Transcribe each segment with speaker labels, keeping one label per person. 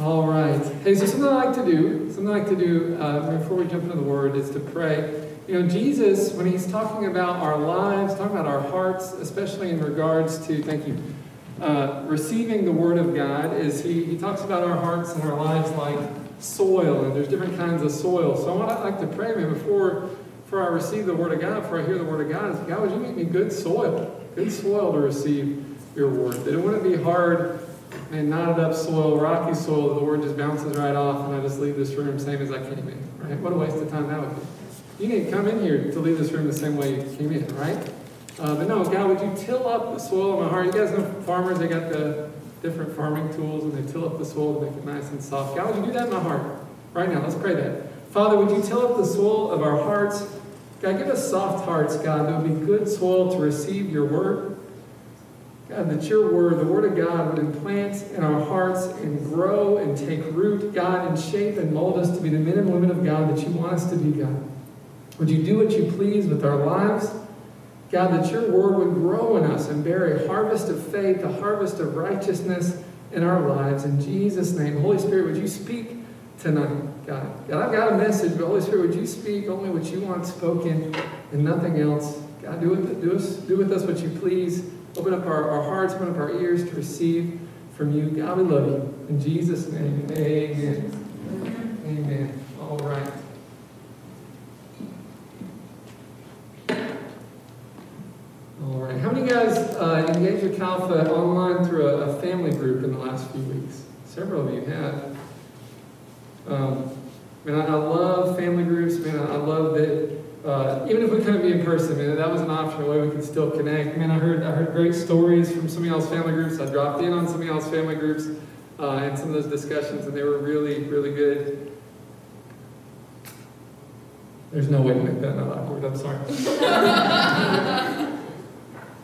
Speaker 1: All right. Hey, so something I like to do, something I like to do uh, before we jump into the Word is to pray. You know, Jesus, when he's talking about our lives, talking about our hearts, especially in regards to, thank you, uh, receiving the Word of God, is he, he talks about our hearts and our lives like soil, and there's different kinds of soil. So what I'd like to pray, man, before, before I receive the Word of God, before I hear the Word of God, is God, would you make me good soil, good soil to receive your Word? That it wouldn't be hard and knotted up soil, rocky soil, the Word just bounces right off, and I just leave this room same as I came in, right? What a waste of time that would be. You didn't come in here to leave this room the same way you came in, right? Uh, but no, God, would you till up the soil of my heart? You guys know farmers, they got the different farming tools and they till up the soil to make it nice and soft. God, would you do that in my heart right now? Let's pray that. Father, would you till up the soil of our hearts? God, give us soft hearts, God, that would be good soil to receive your word. God, that your word, the word of God, would implant in our hearts and grow and take root, God, and shape and mold us to be the men and women of God that you want us to be, God. Would you do what you please with our lives? God, that your word would grow in us and bear a harvest of faith, a harvest of righteousness in our lives. In Jesus' name, Holy Spirit, would you speak tonight, God? God, I've got a message, but Holy Spirit, would you speak only what you want spoken and nothing else? God, do with, do, us, do with us what you please. Open up our, our hearts, open up our ears to receive from you. God, we love you. In Jesus' name, amen. Amen. All right. All right. How many guys uh, engaged with Chi Alpha online through a, a, family group in the last few weeks? Several of you have. Um, man, I, I love family groups. Man, I, I love that. Uh, even if we couldn't be in person, man, that was an option, a way we could still connect. Man, I heard I heard great stories from some of y'all's family groups. I dropped in on some of y'all's family groups uh, and some of those discussions, and they were really, really good. There's no way to make that not awkward. I'm sorry.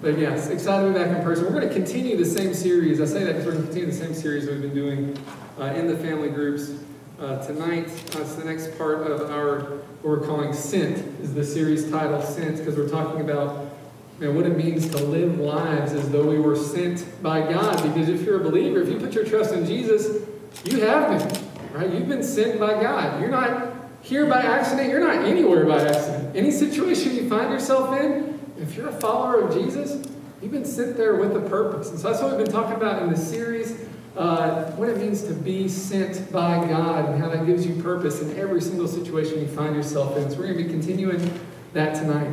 Speaker 1: But yes, excited to be back in person. We're going to continue the same series. I say that because we're going to continue the same series we've been doing uh, in the family groups. Uh, tonight, it's the next part of our, what we're calling Sent, is the series title Sent, because we're talking about know, what it means to live lives as though we were sent by God. Because if you're a believer, if you put your trust in Jesus, you have been, right? You've been sent by God. You're not here by accident. You're not anywhere by accident. Any situation you find yourself in, if you're a follower of Jesus, you've been sent there with a purpose. And so that's what we've been talking about in this series uh, what it means to be sent by God and how that gives you purpose in every single situation you find yourself in. So we're going to be continuing that tonight.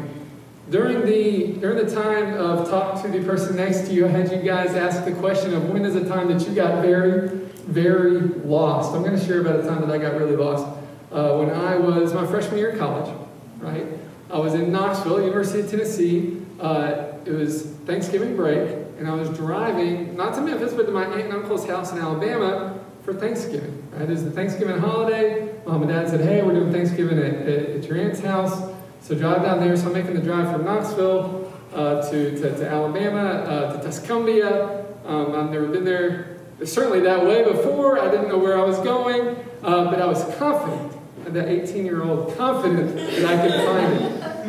Speaker 1: During the, during the time of talk to the person next to you, I had you guys ask the question of when is a time that you got very, very lost. I'm going to share about a time that I got really lost. Uh, when I was my freshman year of college, right? I was in Knoxville, University of Tennessee. Uh, it was Thanksgiving break, and I was driving, not to Memphis, but to my aunt and uncle's house in Alabama for Thanksgiving. Right? It was the Thanksgiving holiday. Mom and dad said, hey, we're doing Thanksgiving at, at, at your aunt's house. So drive down there. So I'm making the drive from Knoxville uh, to, to, to, Alabama, uh, to Tuscumbia. Um, I've never been there certainly that way before. I didn't know where I was going, uh, but I was confident, that 18-year-old confident that I could find it.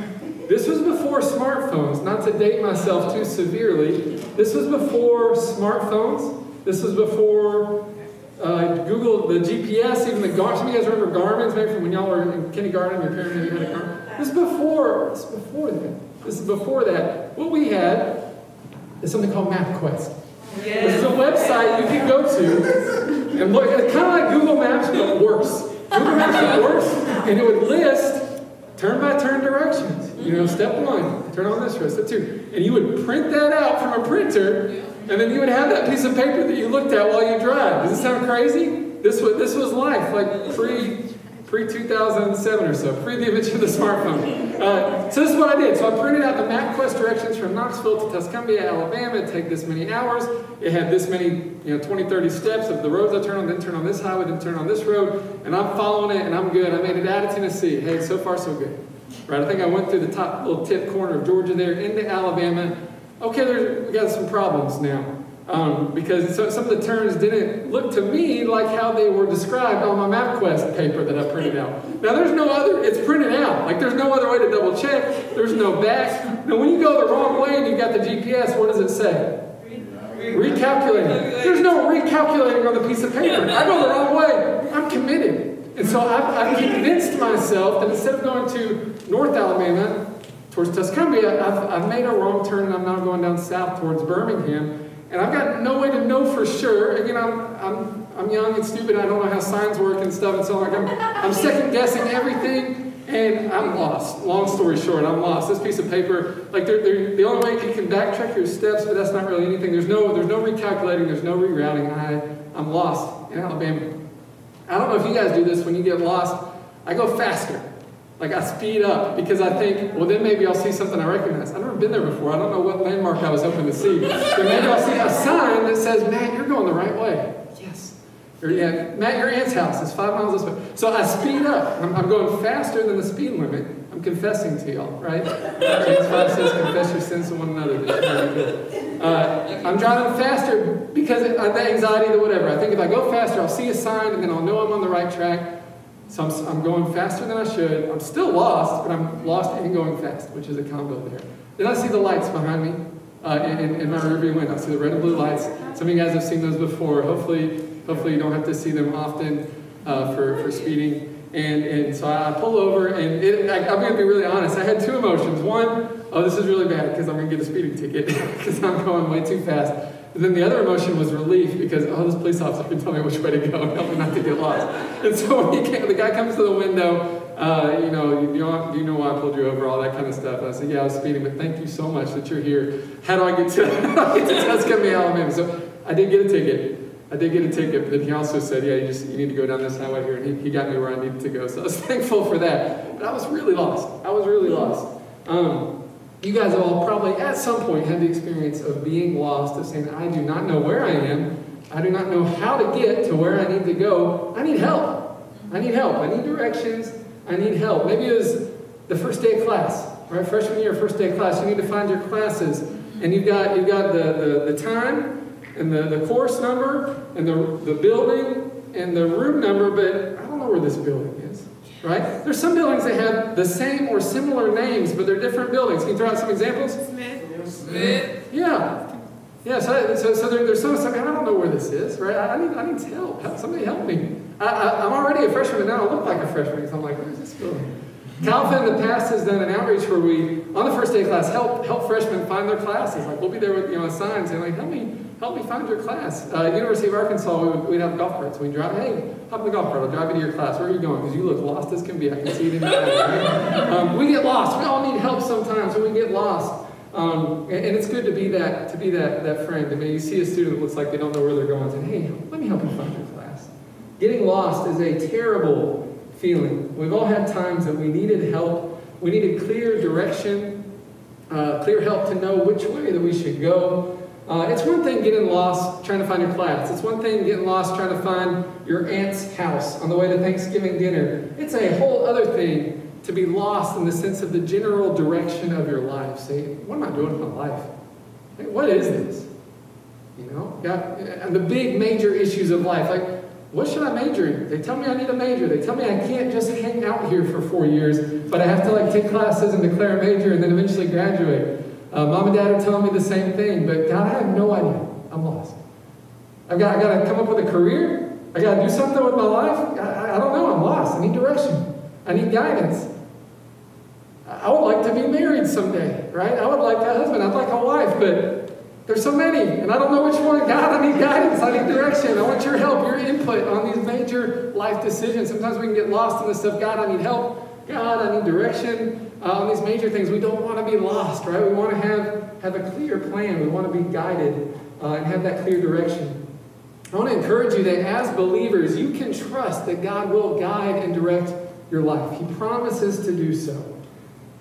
Speaker 1: This was before smartphones, not to date myself too severely. This was before smartphones. This was before uh, Google, the GPS, even the Garmin. Some of you guys remember Garmin's, maybe from when y'all were in kindergarten, your parents maybe had a Garmin. This is before, this is before that. This is before that. What we had is something called MapQuest. Yes. This is a website you can go to and look. It's kind of like Google Maps, but worse. Google Maps but worse, and it would list turn by turn directions. You know, step one, turn on this road. Step two, and you would print that out from a printer, and then you would have that piece of paper that you looked at while you drive. Does this sound crazy? This was this was life, like pre pre 2007 or so, pre the invention of the smartphone. Uh, so this is what I did. So I printed out the MapQuest directions from Knoxville to Tuscumbia, Alabama. It'd take this many hours. It had this many, you know, 20, 30 steps of the roads I turn on, then turn on this highway, then turn on this road, and I'm following it, and I'm good. I made it out of Tennessee. Hey, so far so good. Right? I think I went through the top little tip corner of Georgia there into Alabama. Okay, there's, we got some problems now. Um, because so, some of the terms didn't look to me like how they were described on my MapQuest paper that I printed out. Now there's no other, it's printed out. Like there's no other way to double check. There's no back. Now when you go the wrong way and you've got the GPS, what does it say? Recalculating. There's no recalculating on the piece of paper. I go the wrong way. I'm committed. And so I've, I've convinced myself that instead of going to North Alabama, towards Tuscumbia, I've, I've made a wrong turn and I'm now going down south towards Birmingham. And I've got no way to know for sure. Again, I'm, I'm, I'm young and stupid. I don't know how signs work and stuff. And so like I'm, I'm second guessing everything. And I'm lost. Long story short, I'm lost. This piece of paper, like they're, they're, the only way you can backtrack your steps, but that's not really anything. There's no, there's no recalculating. There's no rerouting. I, I'm lost in Alabama. I don't know if you guys do this when you get lost. I go faster. Like I speed up because I think, well, then maybe I'll see something I recognize. I've never been there before. I don't know what landmark I was hoping to see. But maybe I'll see a sign that says, Matt, you're going the right way. Yes. Or, yeah, Matt, your aunt's house is five miles this way. So I speed up. I'm, I'm going faster than the speed limit. I'm confessing to y'all, right? James 5 says, confess your sins to one another. Uh, I'm driving faster because of the anxiety, the whatever. I think if I go faster, I'll see a sign and then I'll know I'm on the right track. So I'm, I'm, going faster than I should. I'm still lost, but I'm lost and going fast, which is a combo there. Then I see the lights behind me uh, in, in, my rearview window. I see the red and blue lights. Some of you guys have seen those before. Hopefully, hopefully you don't have to see them often uh, for, for speeding. And, and so I pull over, and it, I, I'm going to be really honest. I had two emotions. One, oh, this is really bad because I'm going to get a speeding ticket because I'm going way too fast. And then the other emotion was relief because, oh, this police officer can tell me which way to go and help me not to get lost. And so when came, the guy comes to the window, uh, you know, you know, you know why I pulled you over, all that kind of stuff. And I said, yeah, I was speeding, but thank you so much that you're here. How do I get to, how to Tuscumbia, Alabama? So I did get a ticket. I did get a ticket, but then he also said, yeah, you just you need to go down this highway here. And he, he got me where I needed to go. So I was thankful for that. But I was really lost. I was really lost. Um, you guys have all probably at some point had the experience of being lost, of saying, I do not know where I am. I do not know how to get to where I need to go. I need help. I need help. I need directions. I need help. Maybe it was the first day of class, right? Freshman year, first day of class. You need to find your classes. And you've got, you've got the, the, the time and the, the course number and the, the building and the room number, but I don't know where this building is right? There's some buildings that have the same or similar names, but they're different buildings. Can you throw out some examples?
Speaker 2: Smith. Smith.
Speaker 1: Yeah. Yeah, so, so, so there, there's some, some, I don't know where this is, right? I, I need, I need help. help. Somebody help me. I, am already a freshman, and now I look like a freshman because I'm like, where's this building? Chi Alpha in the past has done an outreach where we, on the first day of class, help help freshmen find their classes. Like we'll be there with you know signs and like help me help me find your class. Uh, University of Arkansas, we would, we'd have golf carts. We'd drive, hey, hop in the golf cart. I'll drive you to your class. Where are you going? Because you look lost as can be. I can see it in your eyes. Right? Um, we get lost. We all need help sometimes when we get lost. Um, and, and, it's good to be that to be that that friend. I mean, you see a student that looks like they don't know where they're going, say, hey, let me help you find your class. Getting lost is a terrible feeling. We've all had times that we needed help we needed clear direction, uh, clear help to know which way that we should go. Uh, it's one thing getting lost trying to find your class. It's one thing getting lost trying to find your aunt's house on the way to Thanksgiving dinner. It's a whole other thing to be lost in the sense of the general direction of your life. Say, what am I doing with my life? what is this? You know, got and the big major issues of life. Like, what should I major in? They tell me I need a major. They tell me I can't just hang out here for four years, but I have to like take classes and declare a major and then eventually graduate. Uh, Mom and Dad are telling me the same thing, but God, I have no idea. I'm lost. I've got, I got to come up with a career. I got to do something with my life. I, I don't know. I'm lost. I need direction. I need guidance. I would like to be married someday, right? I would like a husband. I'd like a wife, but there's so many, and I don't know which one. God, I need guidance. I need direction. I want your help, your input on these major life decisions. Sometimes we can get lost in this stuff. God, I need help. God, I need direction uh, on these major things. We don't want to be lost, right? We want to have, have a clear plan. We want to be guided uh, and have that clear direction. I want to encourage you that as believers, you can trust that God will guide and direct your life. He promises to do so.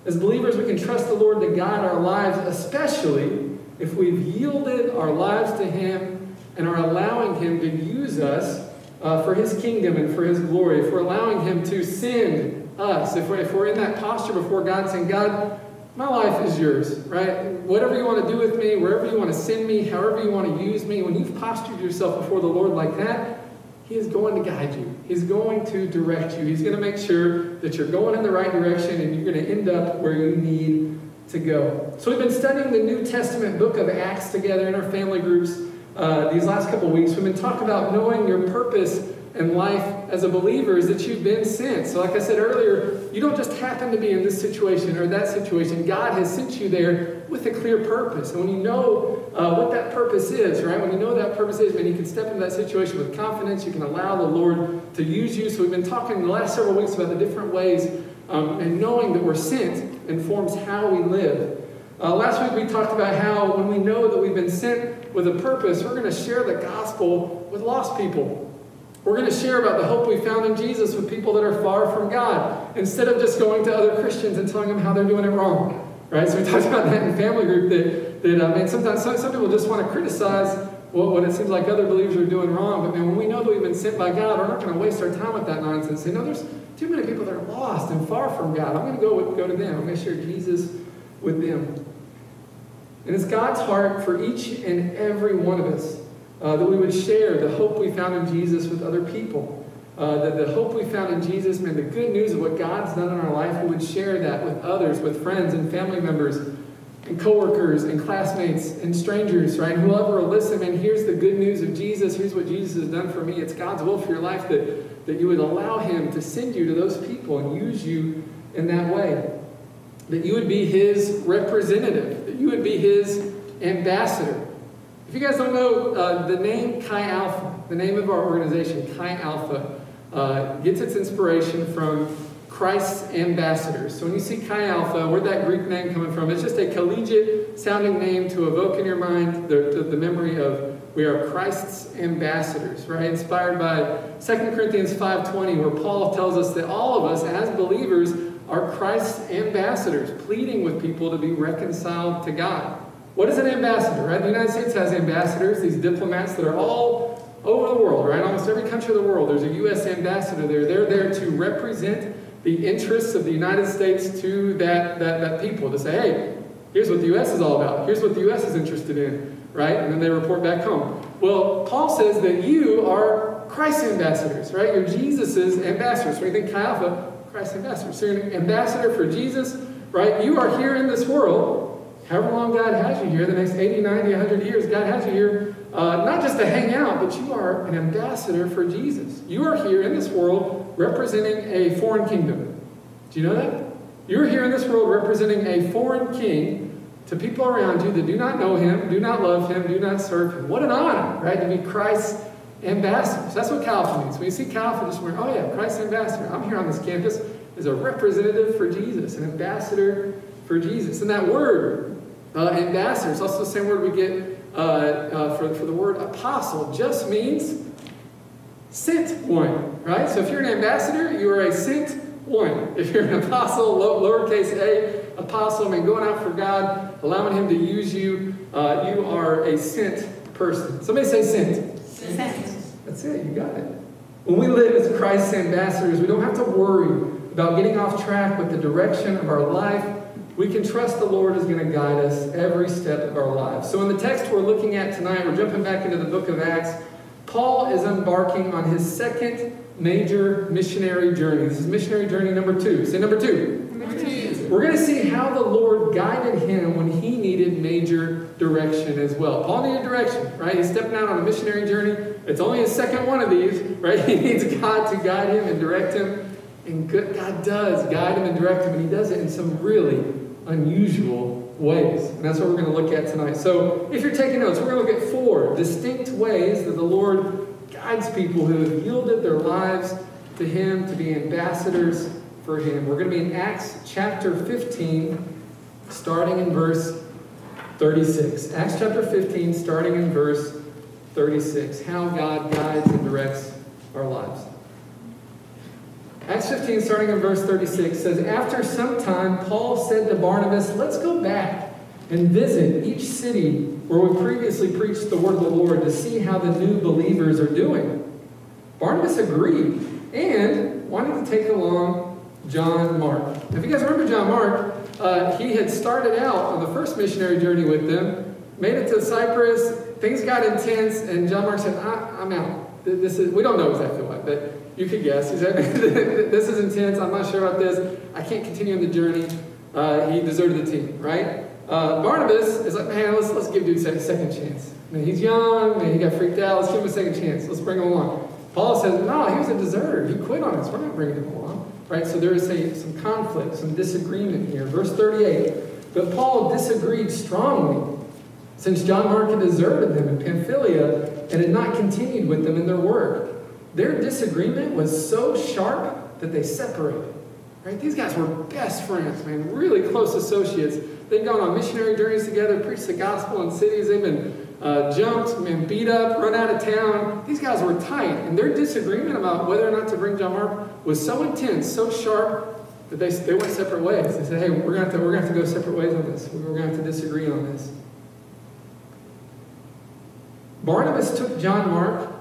Speaker 1: As believers, we can trust the Lord to guide our lives, especially if we've yielded our lives to Him and are allowing Him to use us uh, for His kingdom and for His glory, if we're allowing Him to send us, if we're, if we're in that posture before God saying, God, my life is yours, right? Whatever you want to do with me, wherever you want to send me, however you want to use me, when you've postured yourself before the Lord like that, He is going to guide you. He's going to direct you. He's going to make sure that you're going in the right direction and you're going to end up where you need to go. So we've been studying the New Testament book of Acts together in our family groups. uh, these last couple weeks, we've been talking about knowing your purpose in life as a believer is that you've been sent. So, like I said earlier, you don't just happen to be in this situation or that situation. God has sent you there with a clear purpose. And when you know uh, what that purpose is, right? When you know what that purpose is, man, you can step into that situation with confidence. You can allow the Lord to use you. So, we've been talking the last several weeks about the different ways, um, and knowing that we're sent informs how we live. Uh, last week we talked about how when we know that we've been sent with a purpose, we're going to share the gospel with lost people. We're going to share about the hope we found in Jesus with people that are far from God, instead of just going to other Christians and telling them how they're doing it wrong. Right? So we talked about that in family group that, that uh, man, sometimes some, some people just want to criticize what, what it seems like other believers are doing wrong. But man, when we know that we've been sent by God, we're not going to waste our time with that nonsense. You know, there's too many people that are lost and far from God. I'm going to go, with, go to them. I'm going to share Jesus with them. And it's God's heart for each and every one of us uh, that we would share the hope we found in Jesus with other people. Uh, that the hope we found in Jesus, man, the good news of what God's done in our life, we would share that with others, with friends and family members, and coworkers and classmates and strangers, right? Whoever will listen, man, here's the good news of Jesus. Here's what Jesus has done for me. It's God's will for your life that, that you would allow Him to send you to those people and use you in that way. That you would be His representative, that you would be His ambassador. If you guys don't know, uh, the name Chi Alpha, the name of our organization, Chi Alpha, uh, gets its inspiration from Christ's ambassadors. So when you see Chi Alpha, where'd that Greek name coming from? It's just a collegiate sounding name to evoke in your mind the, the, memory of we are Christ's ambassadors, right? Inspired by 2 Corinthians 5.20, where Paul tells us that all of us as believers are Christ's ambassadors, pleading with people to be reconciled to God. What is an ambassador, right? The United States has ambassadors, these diplomats that are all over the world, right? Almost every country of the world, there's a U.S. ambassador there. They're there to represent the interests of the United States to that, that, that people, to say, hey, here's what the U.S. is all about. Here's what the U.S. is interested in, right? And then they report back home. Well, Paul says that you are Christ's ambassadors, right? You're Jesus' ambassadors. When you think Chi Alpha, Christ's ambassador. So you're an ambassador for Jesus, right? You are here in this world. However long God has you here, the next 80, 90, 100 years, God has you here, uh, not just to hang out, but you are an ambassador for Jesus. You are here in this world representing a foreign kingdom. Do you know that? You're here in this world representing a foreign king to people around you that do not know him, do not love him, do not serve him. What an honor, right, to be Christ's ambassadors. That's what Alpha means. When you see Alpha, just wondering, oh yeah, Christ's ambassador. I'm here on this campus as a representative for Jesus, an ambassador for Jesus. And that word, uh, ambassador, is also the same word we get uh, uh, for, for the word apostle, just means sent one, right? So if you're an ambassador, you are a sent one. If you're an apostle, lowercase a, apostle, I mean, going out for God, allowing Him to use you, uh, you are a sent person. Somebody say sent.
Speaker 2: Sent.
Speaker 1: That's it, you got it. When we live as Christ's ambassadors, we don't have to worry about getting off track with the direction of our life. We can trust the Lord is going to guide us every step of our lives. So, in the text we're looking at tonight, we're jumping back into the book of Acts. Paul is embarking on his second major missionary journey. This is missionary journey number two. Say number two.
Speaker 2: Number two.
Speaker 1: We're going to see how the Lord guided him when he needed major direction as well. Paul needed direction, right? He's stepping out on a missionary journey. It's only his second one of these, right? He needs God to guide him and direct him. And God does guide him and direct him, and he does it in some really unusual ways. And that's what we're going to look at tonight. So if you're taking notes, we're going to look at four distinct ways that the Lord guides people who have yielded their lives to him to be ambassadors for him. We're going to be in Acts chapter 15, starting in verse 36. Acts chapter 15, starting in verse 36. How God guides and directs our lives. Acts 15, starting in verse 36, says, After some time, Paul said to Barnabas, Let's go back and visit each city where we previously preached the word of the Lord to see how the new believers are doing. Barnabas agreed and wanted to take along John Mark. If you guys remember John Mark, uh, he had started out on the first missionary journey with them, made it to Cyprus, things got intense, and John Mark said, I, am out. This is, we don't know exactly what, but you could guess. He said, This is intense. I'm not sure about this. I can't continue on the journey. Uh, he deserted the team, right? Uh, Barnabas is like, Man, let's, let's give dude a second chance. Man, he's young, man, he got freaked out. Let's give him a second chance. Let's bring him along. Paul says, no, he was a deserter. He quit on us. We're not bringing him along. Right? So there is a, some conflict, some disagreement here. Verse 38. But Paul disagreed strongly since John Mark had deserted them in Pamphylia and had not continued with them in their work. Their disagreement was so sharp that they separated. Right? These guys were best friends, man, really close associates. They've gone on missionary journeys together, preached the gospel in cities. They've been uh, jumped, man, beat up, run out of town. These guys were tight, and their disagreement about whether or not to bring John Mark was so intense, so sharp, that they, they went separate ways. They said, hey, we're going to we're going to go separate ways on this. We're going to have to disagree on this. Barnabas took John Mark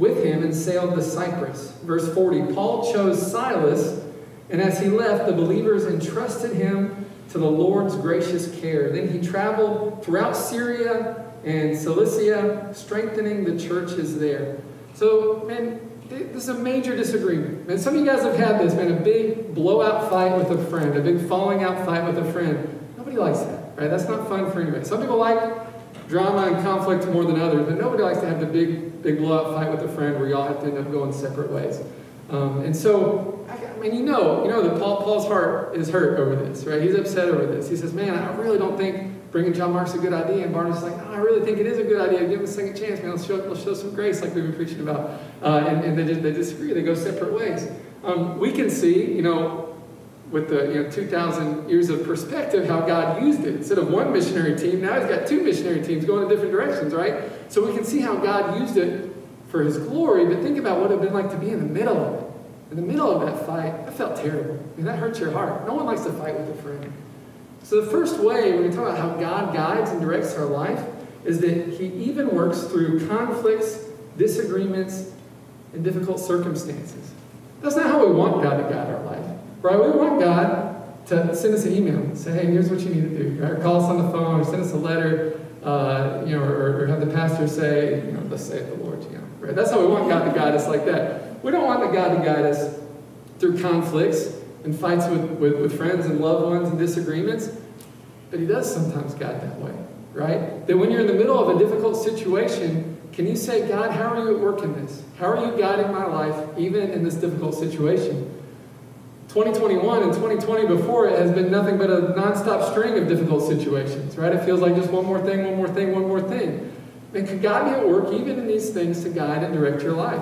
Speaker 1: with him and sailed to Cyprus. Verse 40 Paul chose Silas, and as he left, the believers entrusted him to the Lord's gracious care. Then he traveled throughout Syria and Cilicia, strengthening the churches there. So, man, this is a major disagreement. And some of you guys have had this, man, a big blowout fight with a friend, a big falling out fight with a friend. Nobody likes that, right? That's not fun for anybody. Some people like drama and conflict more than others, but nobody likes to have the big, big blowout fight with a friend where y'all have to end up going separate ways. Um, and so, I, mean, you know, you know that Paul, Paul's heart is hurt over this, right? He's upset over this. He says, "Man, I really don't think bringing John Mark's a good idea." And Barnabas is like, "I really think it is a good idea. Give him a second chance, man. Let's show, let's show some grace, like we've been preaching about." Uh, and, and they, they disagree. They go separate ways. Um, we can see, you know, with the you know 2,000 years of perspective, how God used it. Instead of one missionary team, now He's got two missionary teams going in different directions, right? So we can see how God used it for His glory. But think about what it would have been like to be in the middle of it. In the middle of that fight, that felt terrible. I mean, that hurts your heart. No one likes to fight with a friend. So the first way, when we talk about how God guides and directs our life, is that He even works through conflicts, disagreements, and difficult circumstances. That's not how we want God to guide our life. Right? We want God to send us an email and say, hey, here's what you need to do. Right? Call us on the phone or send us a letter, uh, you know, or, or, have the pastor say, you know, thus saith the Lord, you know. Right? That's how we want God to guide us like that. We don't want the God to guide us through conflicts and fights with, with, with friends and loved ones and disagreements, but he does sometimes guide that way, right? That when you're in the middle of a difficult situation, can you say, God, how are you at work in this? How are you guiding my life even in this difficult situation? 2021 and 2020 before it has been nothing but a nonstop string of difficult situations, right? It feels like just one more thing, one more thing, one more thing. And could God be at work even in these things to guide and direct your life?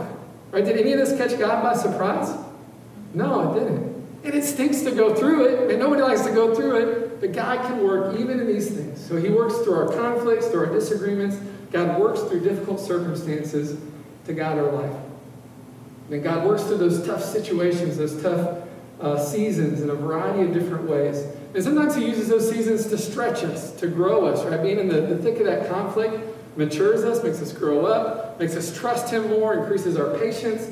Speaker 1: Right? Did any of this catch God by surprise? No, it didn't. And it stinks to go through it, and nobody likes to go through it, but God can work even in these things. So He works through our conflicts, through our disagreements. God works through difficult circumstances to guide our life. And God works through those tough situations, those tough uh, seasons in a variety of different ways. And sometimes He uses those seasons to stretch us, to grow us, right? Being in the, the thick of that conflict matures us, makes us grow up, makes us trust Him more, increases our patience.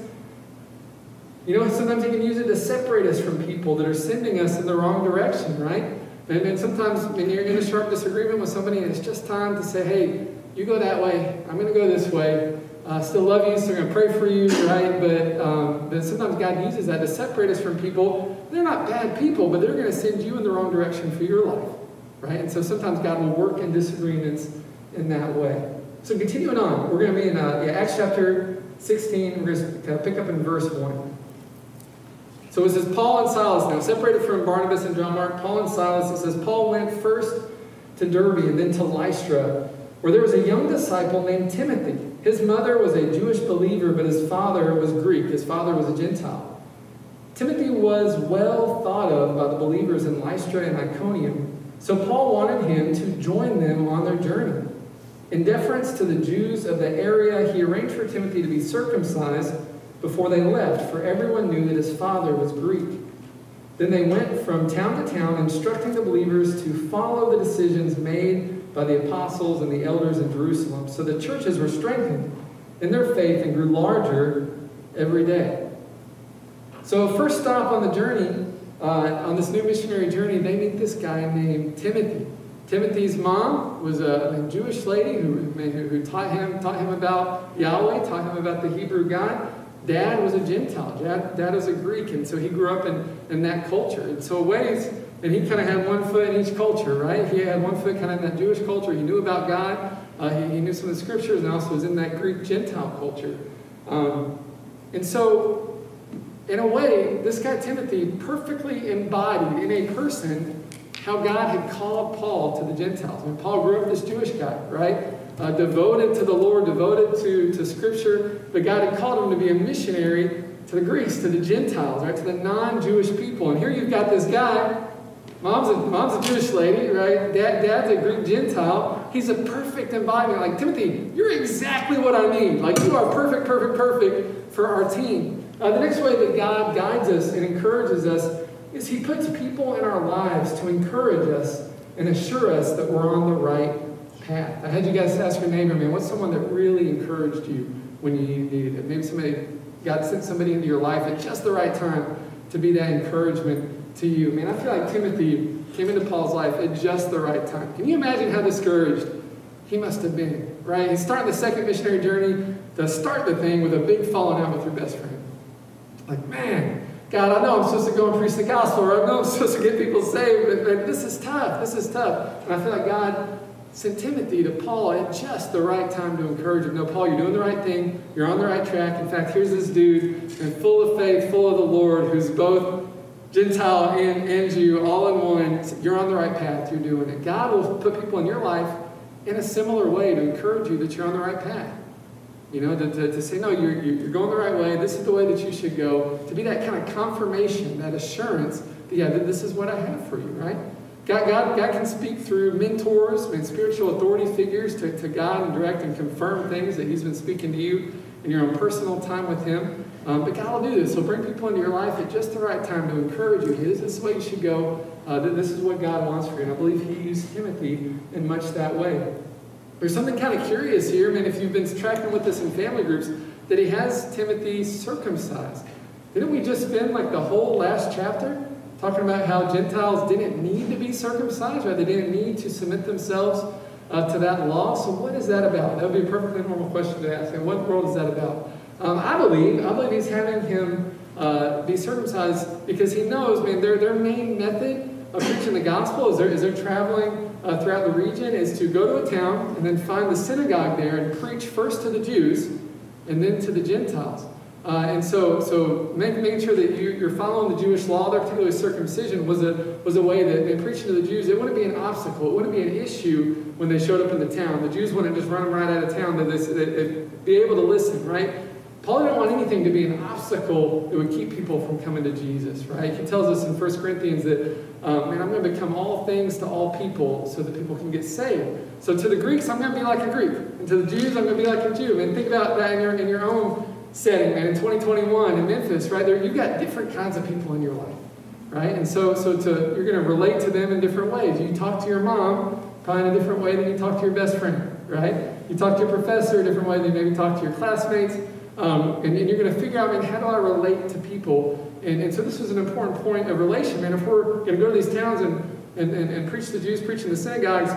Speaker 1: You know, sometimes He can use it to separate us from people that are sending us in the wrong direction, right? And, and sometimes when you're in a sharp disagreement with somebody, it's just time to say, hey, you go that way, I'm going to go this way. Uh, still love you, so I'm going to pray for you, right? But, um, but sometimes God uses that to separate us from people. They're not bad people, but they're going to send you in the wrong direction for your life, right? And so sometimes God will work in disagreements in that way. So continuing on, we're going to be in uh, yeah, Acts chapter 16. We're going to pick up in verse 1. So it says Paul and Silas now, separated from Barnabas and John Mark, Paul and Silas, it says Paul went first to Derbe and then to Lystra, where there was a young disciple named Timothy. His mother was a Jewish believer, but his father was Greek. His father was a Gentile. Timothy was well thought of by the believers in Lystra and Iconium, so Paul wanted him to join them on their journey. In deference to the Jews of the area, he arranged for Timothy to be circumcised before they left, for everyone knew that his father was Greek. Then they went from town to town, instructing the believers to follow the decisions made by the apostles and the elders in Jerusalem. So the churches were strengthened in their faith and grew larger every day. So, first stop on the journey, uh, on this new missionary journey, they meet this guy named Timothy. Timothy's mom was a, a Jewish lady who, who, taught him taught him about Yahweh, taught him about the Hebrew God. Dad was a Gentile. Dad, dad was a Greek, and so he grew up in, in that culture. And so, ways and he kind of had one foot in each culture, right? He had one foot kind of in that Jewish culture. He knew about God. Uh, he, he, knew some of the scriptures and also was in that Greek Gentile culture. Um, and so, in a way, this guy Timothy perfectly embodied in a person how God had called Paul to the Gentiles. I mean, Paul grew up this Jewish guy, right? Uh, devoted to the Lord, devoted to, to Scripture, but God had called him to be a missionary to the Greeks, to the Gentiles, right? To the non-Jewish people. And here you've got this guy Mom's a, mom's a Jewish lady, right? Dad, dad's a Greek Gentile. He's a perfect embodiment. Like, Timothy, you're exactly what I need. Like, you are perfect, perfect, perfect for our team. Uh, the next way that God guides us and encourages us is He puts people in our lives to encourage us and assure us that we're on the right path. I had you guys ask your neighbor, man, what's someone that really encouraged you when you needed it? Maybe somebody, God sent somebody into your life at just the right time to be that encouragement to you. Man, I feel like Timothy came into Paul's life at just the right time. Can you imagine how discouraged he must have been, right? He's starting the second missionary journey to start the thing with a big falling out with your best friend. Like, man, God, I know I'm supposed to go and preach the gospel, or I know I'm supposed to get people saved, but, but this is tough. This is tough. And I feel like God sent Timothy to Paul at just the right time to encourage him. No, Paul, you're doing the right thing. You're on the right track. In fact, here's this dude, and full of faith, full of the Lord, who's both Gentile and, and Jew all in one. You're on the right path. You're doing it. God will put people in your life in a similar way to encourage you that you're on the right path. You know, to, to, to say, no, you're, you're going the right way. This is the way that you should go. To be that kind of confirmation, that assurance that, yeah, this is what I have for you, right? God, God, God can speak through mentors and spiritual authority figures to, to God and direct and confirm things that He's been speaking to you in your own personal time with Him. Um, but God will do this. He'll bring people into your life at just the right time to encourage you. This is the way you should go. Uh, this is what God wants for you. And I believe He used Timothy in much that way. There's something kind of curious here. I mean, if you've been tracking with us in family groups, that He has Timothy circumcised. Didn't we just spend like the whole last chapter talking about how Gentiles didn't need to be circumcised, right? They didn't need to submit themselves uh, to that law. So what is that about? That would be a perfectly normal question to ask. And what world is that about? Um, I believe, I believe he's having him uh, be circumcised because he knows, man, their, their main method of preaching the gospel is they're, is they're traveling uh, throughout the region is to go to a town and then find the synagogue there and preach first to the Jews and then to the Gentiles. Uh, and so, so make, making sure that you, are following the Jewish law, there, particularly circumcision, was a, was a way that in preaching to the Jews, it wouldn't be an obstacle, it wouldn't be an issue when they showed up in the town. The Jews wouldn't just run them right out of town, they, would be able to listen, right? Paul didn't want anything to be an obstacle that would keep people from coming to Jesus, right? He tells us in 1 Corinthians that, um, man, I'm going to become all things to all people so that people can get saved. So to the Greeks, I'm going to be like a Greek. And to the Jews, I'm going to be like a Jew. And think about that in your, in your own setting, man. In 2021 in Memphis, right there, you've got different kinds of people in your life, right? And so, so to, you're going to relate to them in different ways. You talk to your mom probably in a different way than you talk to your best friend, right? You talk to your professor a different way than you maybe talk to your classmates. Um, and, and, you're going to figure out, man, how do I relate to people? And, and so this was an important point of relation, man. If we're going to go to these towns and, and, and, and preach to the Jews, preach in the synagogues,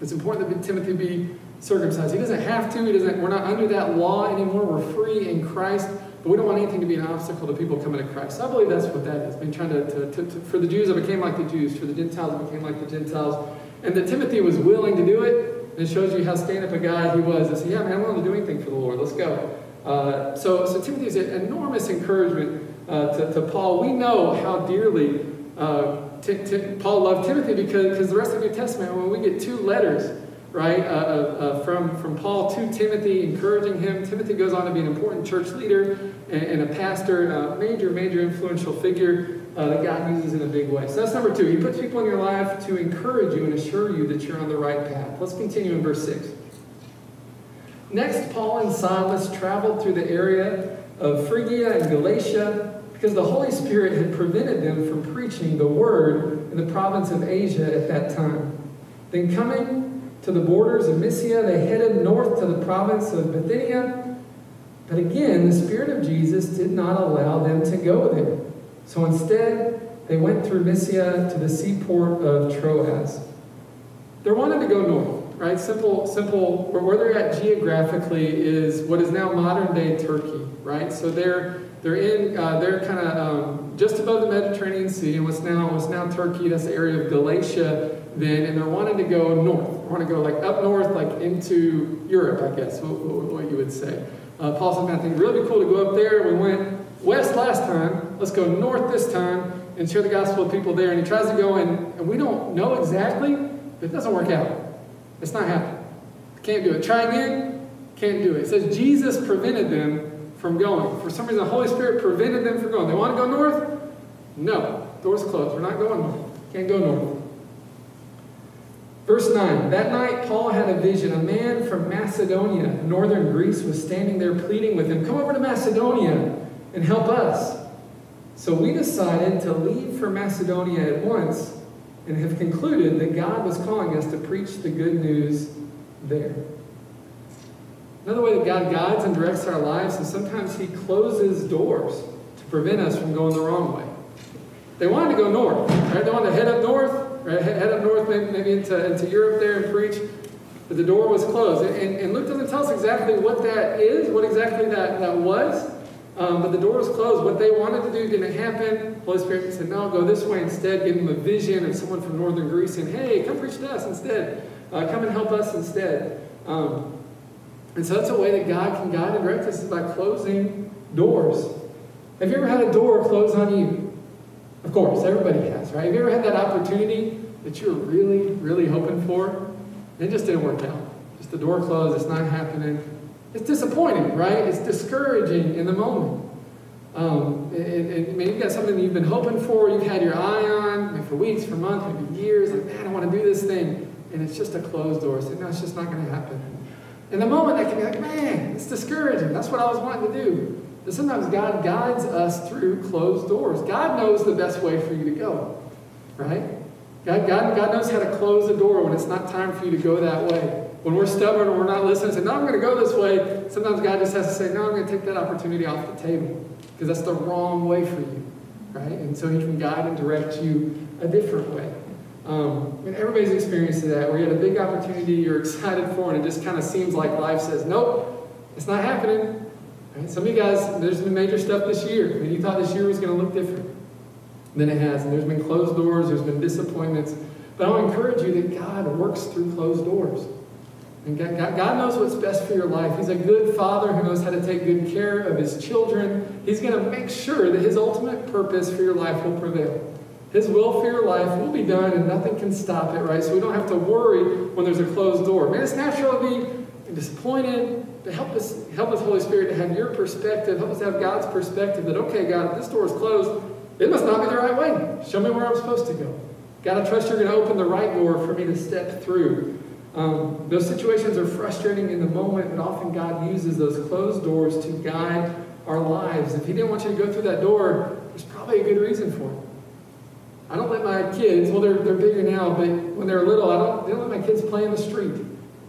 Speaker 1: it's important that Timothy be circumcised. He doesn't have to. He doesn't. We're not under that law anymore. We're free in Christ. But we don't want anything to be an obstacle to people coming to Christ. So I believe that's what that is. I mean, trying to, to, to, to, for the Jews, it became like the Jews. For the Gentiles, it became like the Gentiles. And that Timothy was willing to do it. And it shows you how stand-up a guy he was. I said, yeah, man, I'm willing to do anything for the Lord. Let's go. Uh, so, so Timothy is an enormous encouragement uh, to, to, Paul. We know how dearly uh, Paul loved Timothy because, because the rest of the New Testament, when we get two letters, right, uh, uh, uh, from, from Paul to Timothy, encouraging him, Timothy goes on to be an important church leader and, and a pastor, a major, major influential figure that God uses in a big way. So that's number two. He puts people in your life to encourage you and assure you that you're on the right path. Let's continue in verse 6. Next, Paul and Silas traveled through the area of Phrygia and Galatia because the Holy Spirit had prevented them from preaching the word in the province of Asia at that time. Then, coming to the borders of Mysia, they headed north to the province of Bithynia. But again, the Spirit of Jesus did not allow them to go there. So instead, they went through Mysia to the seaport of Troas. They wanted to go north right? Simple, simple, where they're at geographically is what is now modern day Turkey, right? So they're, they're in, uh, they're kind of um, just above the Mediterranean Sea and what's now, what's now Turkey, that's the area of Galatia then, and they're wanting to go north. They want to go like up north, like into Europe, I guess, what, what, what you would say. Uh, Paul said, man, I think it'd really be cool to go up there. We went west last time. Let's go north this time and share the gospel with people there. And he tries to go, and, and we don't know exactly, but it doesn't work out. It's not happening. Can't do it. Try again. Can't do it. It says Jesus prevented them from going. For some reason, the Holy Spirit prevented them from going. They want to go north? No. Doors closed. We're not going north. Can't go north. Verse 9 That night, Paul had a vision. A man from Macedonia, northern Greece, was standing there pleading with him, Come over to Macedonia and help us. So we decided to leave for Macedonia at once and have concluded that God was calling us to preach the good news there. Another way that God guides and directs our lives is sometimes He closes doors to prevent us from going the wrong way. They wanted to go north, right? They wanted to head up north, right? Head up north, maybe, into, into Europe there and preach, but the door was closed. And, and Luke doesn't tell us exactly what that is, what exactly that, that was. Um, but the door was closed. What they wanted to do didn't happen. Holy Spirit said, no, go this way instead. Give them a vision of someone from northern Greece saying, hey, come preach to us instead. Uh, come and help us instead. Um, and so that's a way that God can guide and direct us is by closing doors. Have you ever had a door close on you? Of course, everybody has, right? Have you ever had that opportunity that you were really, really hoping for? And it just didn't work out. Just the door closed, it's not happening. It's disappointing, right? It's discouraging in the moment. Um, and, and maybe you've got something that you've been hoping for, you've had your eye on for weeks, for months, maybe years, like, man, I want to do this thing. And it's just a closed door. So, no, it's just not going to happen. In the moment, I can be like, man, it's discouraging. That's what I was wanting to do. Sometimes God guides us through closed doors. God knows the best way for you to go, right? God, God, God knows how to close the door when it's not time for you to go that way. When we're stubborn and we're not listening, and say, no, I'm going to go this way, sometimes God just has to say, no, I'm going to take that opportunity off the table because that's the wrong way for you, right? And so he can guide and direct you a different way. Um, and everybody's experienced that, where you had a big opportunity you're excited for, and it just kind of seems like life says, nope, it's not happening. Right? Some of you guys, there's been major stuff this year, and you thought this year was going to look different than it has. And there's been closed doors, there's been disappointments. But I'll encourage you that God works through closed doors. And God, God, knows what's best for your life. He's a good father who knows how to take good care of his children. He's going to make sure that his ultimate purpose for your life will prevail. His will for your life will be done and nothing can stop it, right? So we don't have to worry when there's a closed door. Man, it's natural to be disappointed, but help us, help us, Holy Spirit, to have your perspective. Help us have God's perspective that, okay, God, this door is closed. It must not be the right way. Show me where I'm supposed to go. God, I trust you're going to open the right door for me to step through. Um, those situations are frustrating in the moment, but often God uses those closed doors to guide our lives. If He didn't want you to go through that door, there's probably a good reason for it. I don't let my kids, well, they're, they're bigger now, but when they're little, I don't, they don't let my kids play in the street,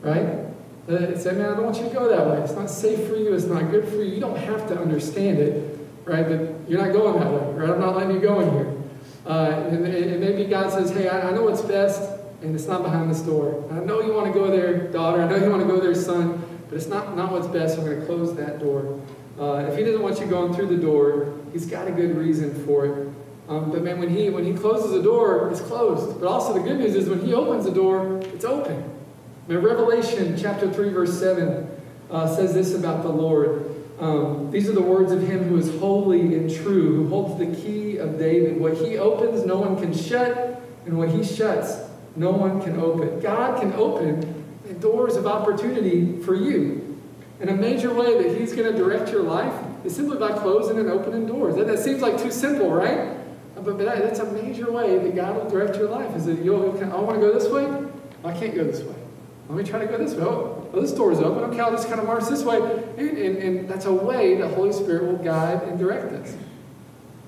Speaker 1: right? They say, man, I don't want you to go that way. It's not safe for you. It's not good for you. You don't have to understand it, right? But you're not going that way, right? I'm not letting you go in here. Uh, and, and, maybe God says, hey, I, I know what's best and it's not behind this door. I know you want to go there, daughter. I know you want to go there, son, but it's not, not what's best. I'm going to close that door. Uh, if he doesn't want you going through the door, he's got a good reason for it. Um, but man, when he when he closes the door, it's closed. But also the good news is when he opens the door, it's open. Man, Revelation chapter 3, verse 7 uh, says this about the Lord. Um, these are the words of him who is holy and true, who holds the key of David. What he opens, no one can shut, and what he shuts, no one can open. God can open the doors of opportunity for you. And a major way that He's going to direct your life is simply by closing and opening doors. That, that seems like too simple, right? But, but that, that's a major way that God will direct your life. Is that you'll I want to go this way? I can't go this way. Let me try to go this way. Oh, this door is open. Okay, I'll just kind of march this way. And, and, and that's a way the Holy Spirit will guide and direct us.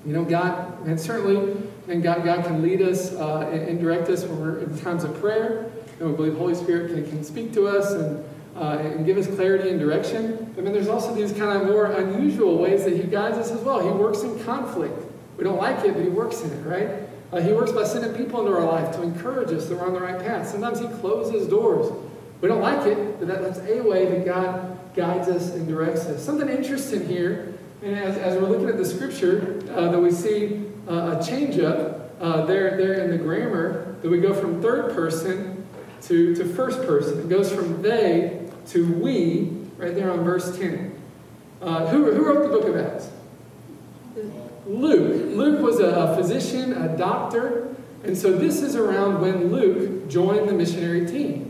Speaker 1: You know, God, and certainly and God, God can lead us uh, and, and, direct us when we're in times of prayer. And we believe Holy Spirit can, can speak to us and, uh, and give us clarity and direction. But then there's also these kind of more unusual ways that He guides us as well. He works in conflict. We don't like it, but He works in it, right? Uh, he works by sending people into our life to encourage us that we're on the right path. Sometimes He closes doors. We don't like it, but that, that's a way that God guides us and directs us. Something interesting here, and as, as we're looking at the scripture, uh, that we see uh, a change up. uh, there, there in the grammar that we go from third person to, to first person. It goes from they to we, right there on verse 10. Uh, who, who wrote the book of Acts? Luke. Luke was a, physician, a doctor, and so this is around when Luke joined the missionary team.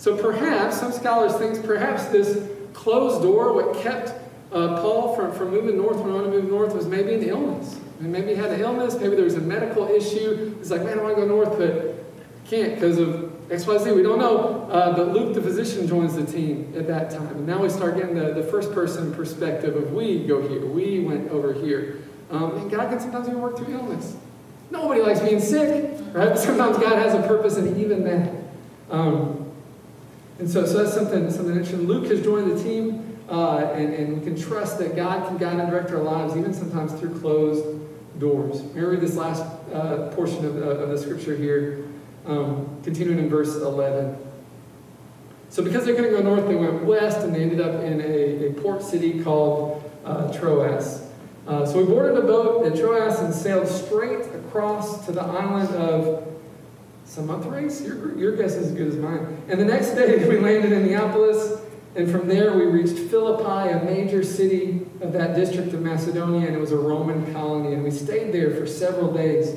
Speaker 1: So perhaps, some scholars think perhaps this closed door, what kept uh, Paul from, from moving north when he wanted to move north was maybe an illness. I mean, maybe he had an illness, maybe there was a medical issue. He's like, man, I want to go north, but can't because of XYZ. We don't know. Uh, but Luke, the physician, joins the team at that time. And now we start getting the, the first person perspective of we go here, we went over here. Um, and God can sometimes even work through illness. Nobody likes being sick, right? Sometimes God has a purpose in even that. Um, and so, so that's something, something interesting. Luke has joined the team, uh, and, and we can trust that God can guide and direct our lives, even sometimes through closed doors. Me read this last uh, portion of, uh, of the scripture here, um, continuing in verse 11. So, because they couldn't go north, they went west, and they ended up in a, a port city called uh, Troas. Uh, so we boarded a boat at Troas and sailed straight across to the island of Samothrace. Your, your guess is as good as mine. And the next day we landed in Neapolis, and from there we reached Philippi, a major city of that district of Macedonia, and it was a Roman colony. And we stayed there for several days.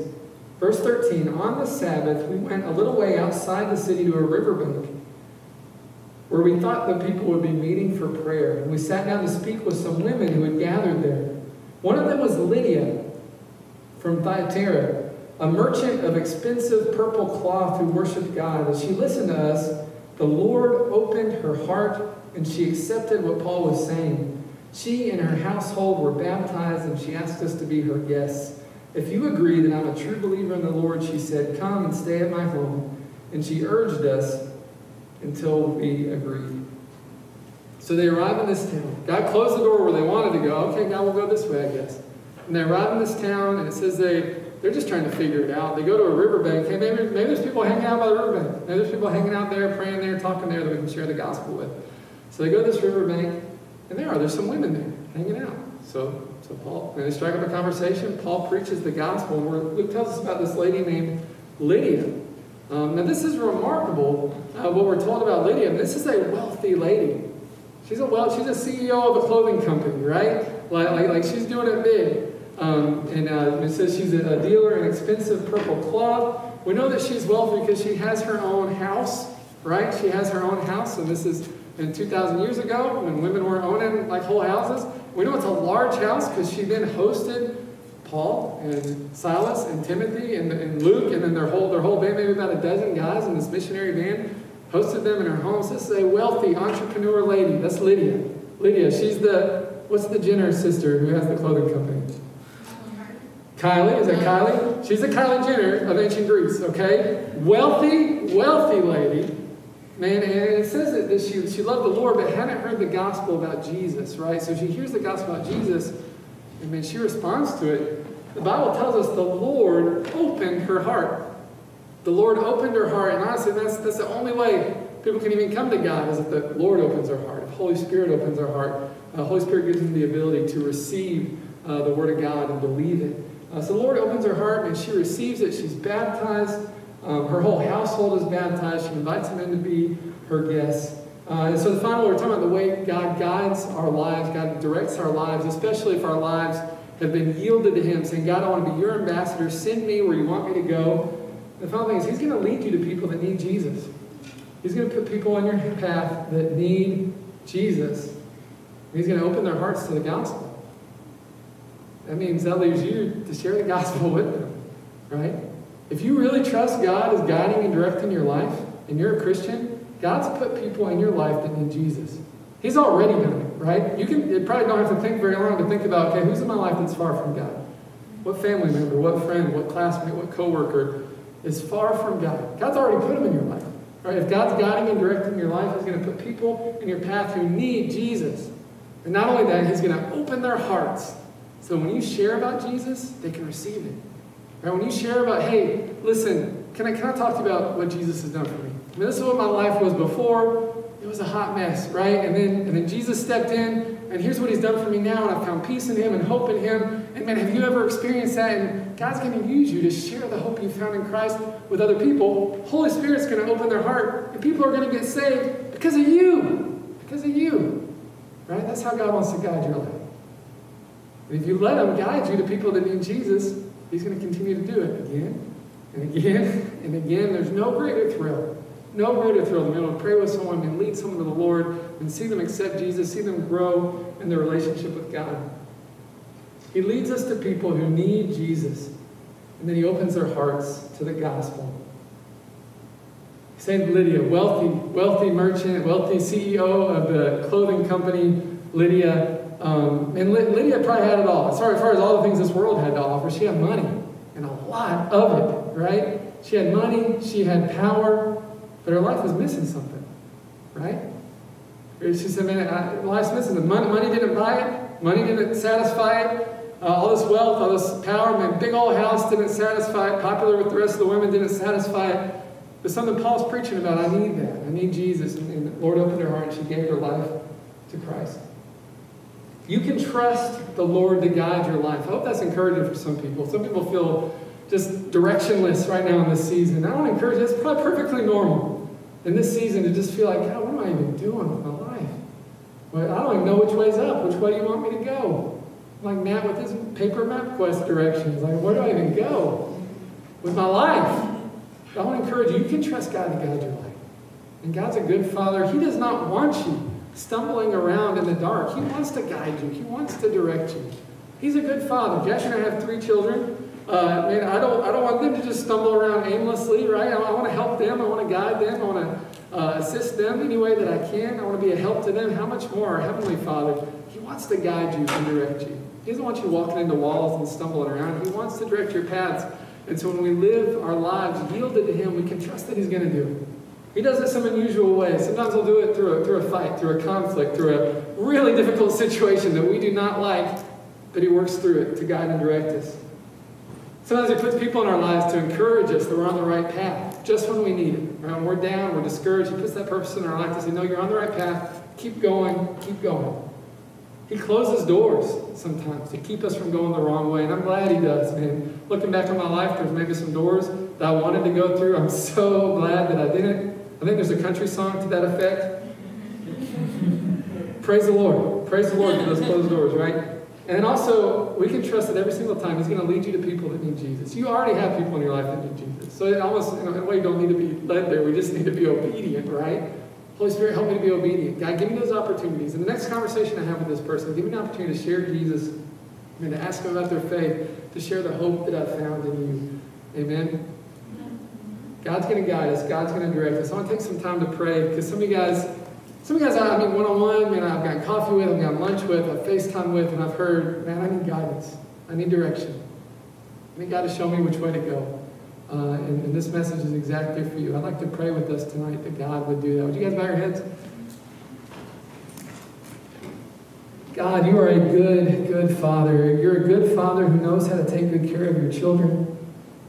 Speaker 1: Verse 13 On the Sabbath, we went a little way outside the city to a riverbank where we thought the people would be meeting for prayer. And we sat down to speak with some women who had gathered there. One of them was Lydia from Thyatira, a merchant of expensive purple cloth who worshiped God. As she listened to us, the Lord opened her heart and she accepted what Paul was saying. She and her household were baptized and she asked us to be her guests. If you agree that I'm a true believer in the Lord, she said, come and stay at my home. And she urged us until we agreed. So they arrive in this town. God closed the door where they wanted to go. Okay, God will go this way, I guess. And they arrive in this town, and it says they, they're just trying to figure it out. They go to a riverbank. Hey, maybe, maybe there's people hanging out by the riverbank. Maybe there's people hanging out there, praying there, talking there that we can share the gospel with. So they go to this riverbank, and there are. There's some women there hanging out. So, so Paul, and they strike up a conversation. Paul preaches the gospel. And Luke tells us about this lady named Lydia. Um, now, this is remarkable, uh, what we're told about Lydia. This is a wealthy lady. She's a well, she's a CEO of a clothing company, right? Like, like, like she's doing it big. Um, and uh, it says she's a, dealer in expensive purple cloth. We know that she's wealthy because she has her own house, right? She has her own house, and this is in 2,000 years ago when women were owning like whole houses. We know it's a large house because she then hosted Paul and Silas and Timothy and, and Luke, and then their whole their whole band, maybe about a dozen guys in this missionary band hosted them in her home. So this is a wealthy entrepreneur lady. That's Lydia. Lydia, she's the, what's the Jenner sister who has the clothing company? Kylie, is that Kylie? She's a Kylie Jenner of ancient Greece, okay? Wealthy, wealthy lady. Man, and it says that she, she loved the Lord, but hadn't heard the gospel about Jesus, right? So she hears the gospel about Jesus, and man, she responds to it. The Bible tells us the Lord opened her heart. The Lord opened her heart, and honestly, that's, that's the only way people can even come to God is if the Lord opens our heart, if Holy Spirit opens our heart. Uh, Holy Spirit gives them the ability to receive uh, the Word of God and believe it. Uh, so the Lord opens her heart, and she receives it. She's baptized. Um, her whole household is baptized. She invites them in to be her guests. Uh, and so the final, we're talking about the way God guides our lives, God directs our lives, especially if our lives have been yielded to Him, saying, God, I want to be your ambassador. Send me where you want me to go. The final thing is he's going to lead you to people that need Jesus. He's going to put people on your path that need Jesus. He's going to open their hearts to the gospel. That means that leaves you to share the gospel with them, right? If you really trust God is guiding and directing your life, and you're a Christian, God's put people in your life that need Jesus. He's already done it, right? You can you probably don't have to think very long to think about, okay, who's in my life that's far from God? What family member, what friend, what classmate, what coworker, is far from God. God's already put them in your life. Right? If God's guiding and directing your life, He's going to put people in your path who need Jesus. And not only that, He's going to open their hearts. So when you share about Jesus, they can receive it. Right? When you share about, hey, listen, can I, can I talk to you about what Jesus has done for me? I mean, this is what my life was before. It was a hot mess, right? And then, and then Jesus stepped in, and here's what he's done for me now, and I've found peace in him and hope in him. And man, have you ever experienced that? And God's going to use you to share the hope you found in Christ with other people. Holy Spirit's going to open their heart, and people are going to get saved because of you. Because of you. Right? That's how God wants to guide your life. And if you let Him guide you to people that need Jesus, He's going to continue to do it again and again and again. There's no greater thrill. No greater thrill than being able to pray with someone and lead someone to the Lord and see them accept Jesus, see them grow in their relationship with God. He leads us to people who need Jesus, and then he opens their hearts to the gospel. Saint Lydia, wealthy, wealthy merchant, wealthy CEO of the clothing company, Lydia. Um, and Lydia probably had it all. As far, as far as all the things this world had to offer, she had money, and a lot of it, right? She had money, she had power, but her life was missing something, right? She said, man, I, life's missing. The money, money didn't buy it. Money didn't satisfy it. Uh, all this wealth, all this power, man, big old house didn't satisfy it. Popular with the rest of the women didn't satisfy it. But something Paul's preaching about, I need that. I need Jesus. And, and Lord opened her heart and she gave her life to Christ. You can trust the Lord to guide your life. I hope that's encouraging for some people. Some people feel just directionless right now in this season. I want to encourage you, it's probably perfectly normal in this season to just feel like, God, what am I even doing with my life? Well, I don't even know which way's up. Which way do you want me to go? Like Matt with his paper MapQuest directions. Like, where do I even go with my life? I want to encourage you, you can trust God to guide your life. And God's a good father. He does not want you stumbling around in the dark. He wants to guide you. He wants to direct you. He's a good father. Josh and I have three children. Uh, man, I don't, I don't want them to just stumble around aimlessly, right? I, I want to help them. I want to guide them. I want to uh, assist them any way that I can. I want to be a help to them. How much more Heavenly Father, He wants to guide you and direct you. He doesn't want you walking into walls and stumbling around. He wants to direct your paths. And so when we live our lives yielded to Him, we can trust that He's going to do it. He does it some unusual ways. Sometimes He'll do it through a, through a fight, through a conflict, through a really difficult situation that we do not like, but He works through it to guide and direct us. Sometimes He puts people in our lives to encourage us that we're on the right path, just when we need it. Right? When we're down, we're discouraged, He puts that person in our life to say, No, you're on the right path. Keep going, keep going. He closes doors sometimes to keep us from going the wrong way, and I'm glad He does, man. Looking back on my life, there's maybe some doors that I wanted to go through. I'm so glad that I didn't. I think there's a country song to that effect. Praise the Lord. Praise the Lord for those closed doors, right? And also, we can trust that every single time He's going to lead you to people that need Jesus. You already have people in your life that need Jesus. So almost, in a way, you don't need to be led there. We just need to be obedient, right? Holy Spirit, help me to be obedient. God, give me those opportunities. And the next conversation I have with this person, give me an opportunity to share Jesus and to ask them about their faith, to share the hope that I've found in you. Amen? God's going to guide us. God's going to direct us. I want to take some time to pray because some of you guys some of you guys I mean one-on-one, man, I've got coffee with, I've got lunch with, I've FaceTime with, and I've heard, man, I need guidance. I need direction. I need God to show me which way to go. Uh, and, and, this message is exactly for you. I'd like to pray with us tonight that God would do that. Would you guys bow your heads? God, you are a good, good father. You're a good father who knows how to take good care of your children.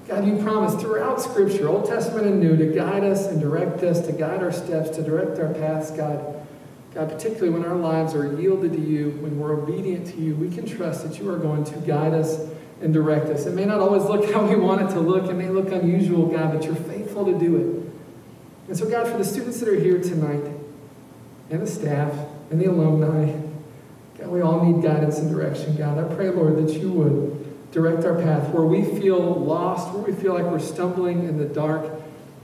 Speaker 1: God, you promise throughout Scripture, Old Testament and New, to guide us and direct us, to guide our steps, to direct our paths, God. God, particularly when our lives are yielded to you, when we're obedient to you, we can trust that you are going to guide us and direct us. It may not always look how we want it to look. It may look unusual, God, but you're faithful to do it. And so, God, for the students that are here tonight, and the staff, and the alumni, God, we all need guidance and direction, God. I pray, Lord, that you would direct our path. Where we feel lost, where we feel like we're stumbling in the dark,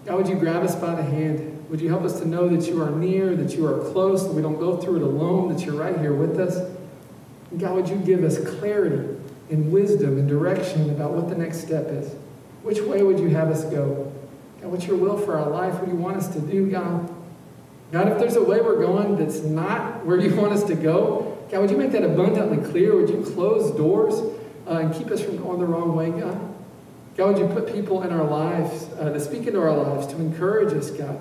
Speaker 1: God, would you grab us by the hand? Would you help us to know that you are near, that you are close, that we don't go through it alone, that you're right here with us? And God, would you give us clarity and wisdom and direction about what the next step is? Which way would you have us go? God, what's your will for our life? What do you want us to do, God? God, if there's a way we're going that's not where you want us to go, God, would you make that abundantly clear? Would you close doors uh, and keep us from going the wrong way, God. God, would you put people in our lives uh, to speak into our lives, to encourage us, God.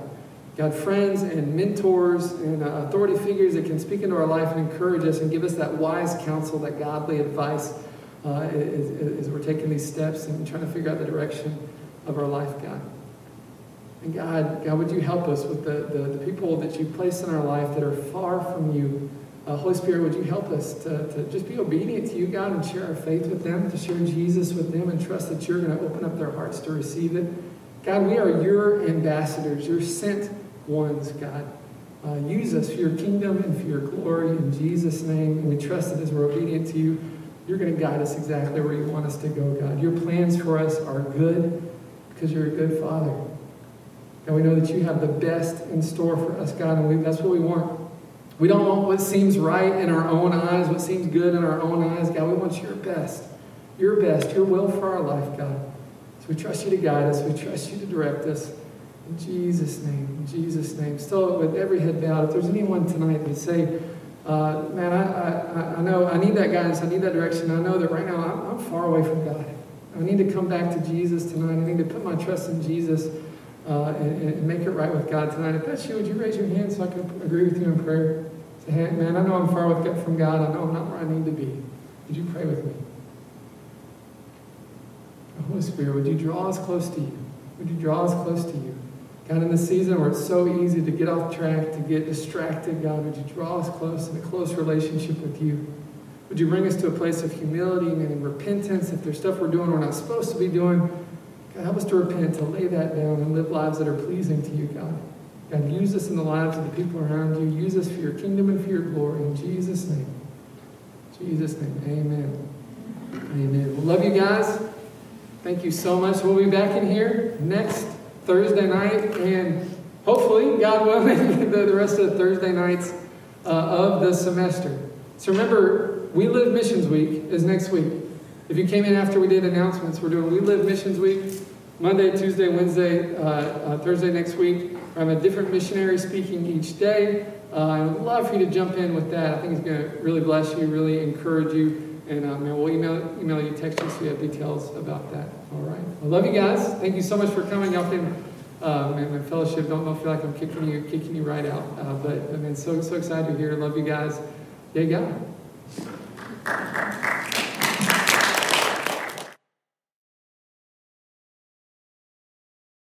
Speaker 1: God, friends and mentors and uh, authority figures that can speak into our life and encourage us and give us that wise counsel, that godly advice uh, as, as we're taking these steps and trying to figure out the direction of our life, God. And God, God, would you help us with the, the, the people that you place in our life that are far from you, Uh, Holy Spirit, would you help us to, to just be obedient to you, God, and share our faith with them, to share Jesus with them, and trust that you're going to open up their hearts to receive it. God, we are your ambassadors, your sent ones, God. Uh, use us for your kingdom and for your glory in Jesus' name. And we trust that as we're obedient to you, you're going to guide us exactly where you want us to go, God. Your plans for us are good because you're a good Father. And we know that you have the best in store for us, God, and we, that's what we want. We don't want what seems right in our own eyes, what seems good in our own eyes, God. We want your best, your best, your will for our life, God. So we trust you to guide us. We trust you to direct us. In Jesus' name, in Jesus' name. Still, with every head bowed, if there's anyone tonight that say, uh, man, I, I, I know I need that guidance, I need that direction. I know that right now I'm, I'm far away from God. I need to come back to Jesus tonight. I need to put my trust in Jesus uh, and, and, make it right with God tonight. If that's you, would you raise your hand so I can agree with you in prayer? Man, I know I'm far with, from God. I know I'm not where I need to be. Would you pray with me? Holy Spirit, would you draw us close to you? Would you draw us close to you? God, in the season where it's so easy to get off track, to get distracted, God, would you draw us close in a close relationship with you? Would you bring us to a place of humility and repentance if there's stuff we're doing we're not supposed to be doing? God, help us to repent, to lay that down and live lives that are pleasing to you, God. God, use us in the lives of the people around you. Use us for your kingdom and for your glory. In Jesus' name. Jesus' name. Amen. Amen. Well, love you guys. Thank you so much. We'll be back in here next Thursday night, and hopefully, God willing, the, the rest of the Thursday nights uh, of the semester. So remember, We Live Missions Week is next week. If you came in after we did announcements, we're doing We Live Missions Week Monday, Tuesday, Wednesday, uh, uh, Thursday next week. I have a different missionary speaking each day. Uh, I would love for you to jump in with that. I think it's going to really bless you, really encourage you. And um, we'll email, email you, text you so you have details about that. All right. I love you guys. Thank you so much for coming. Y'all can, um, my fellowship, don't, don't feel like I'm kicking you, kicking you right out. Uh, but I mean, so, so excited to hear. Love you guys. Yeah, God.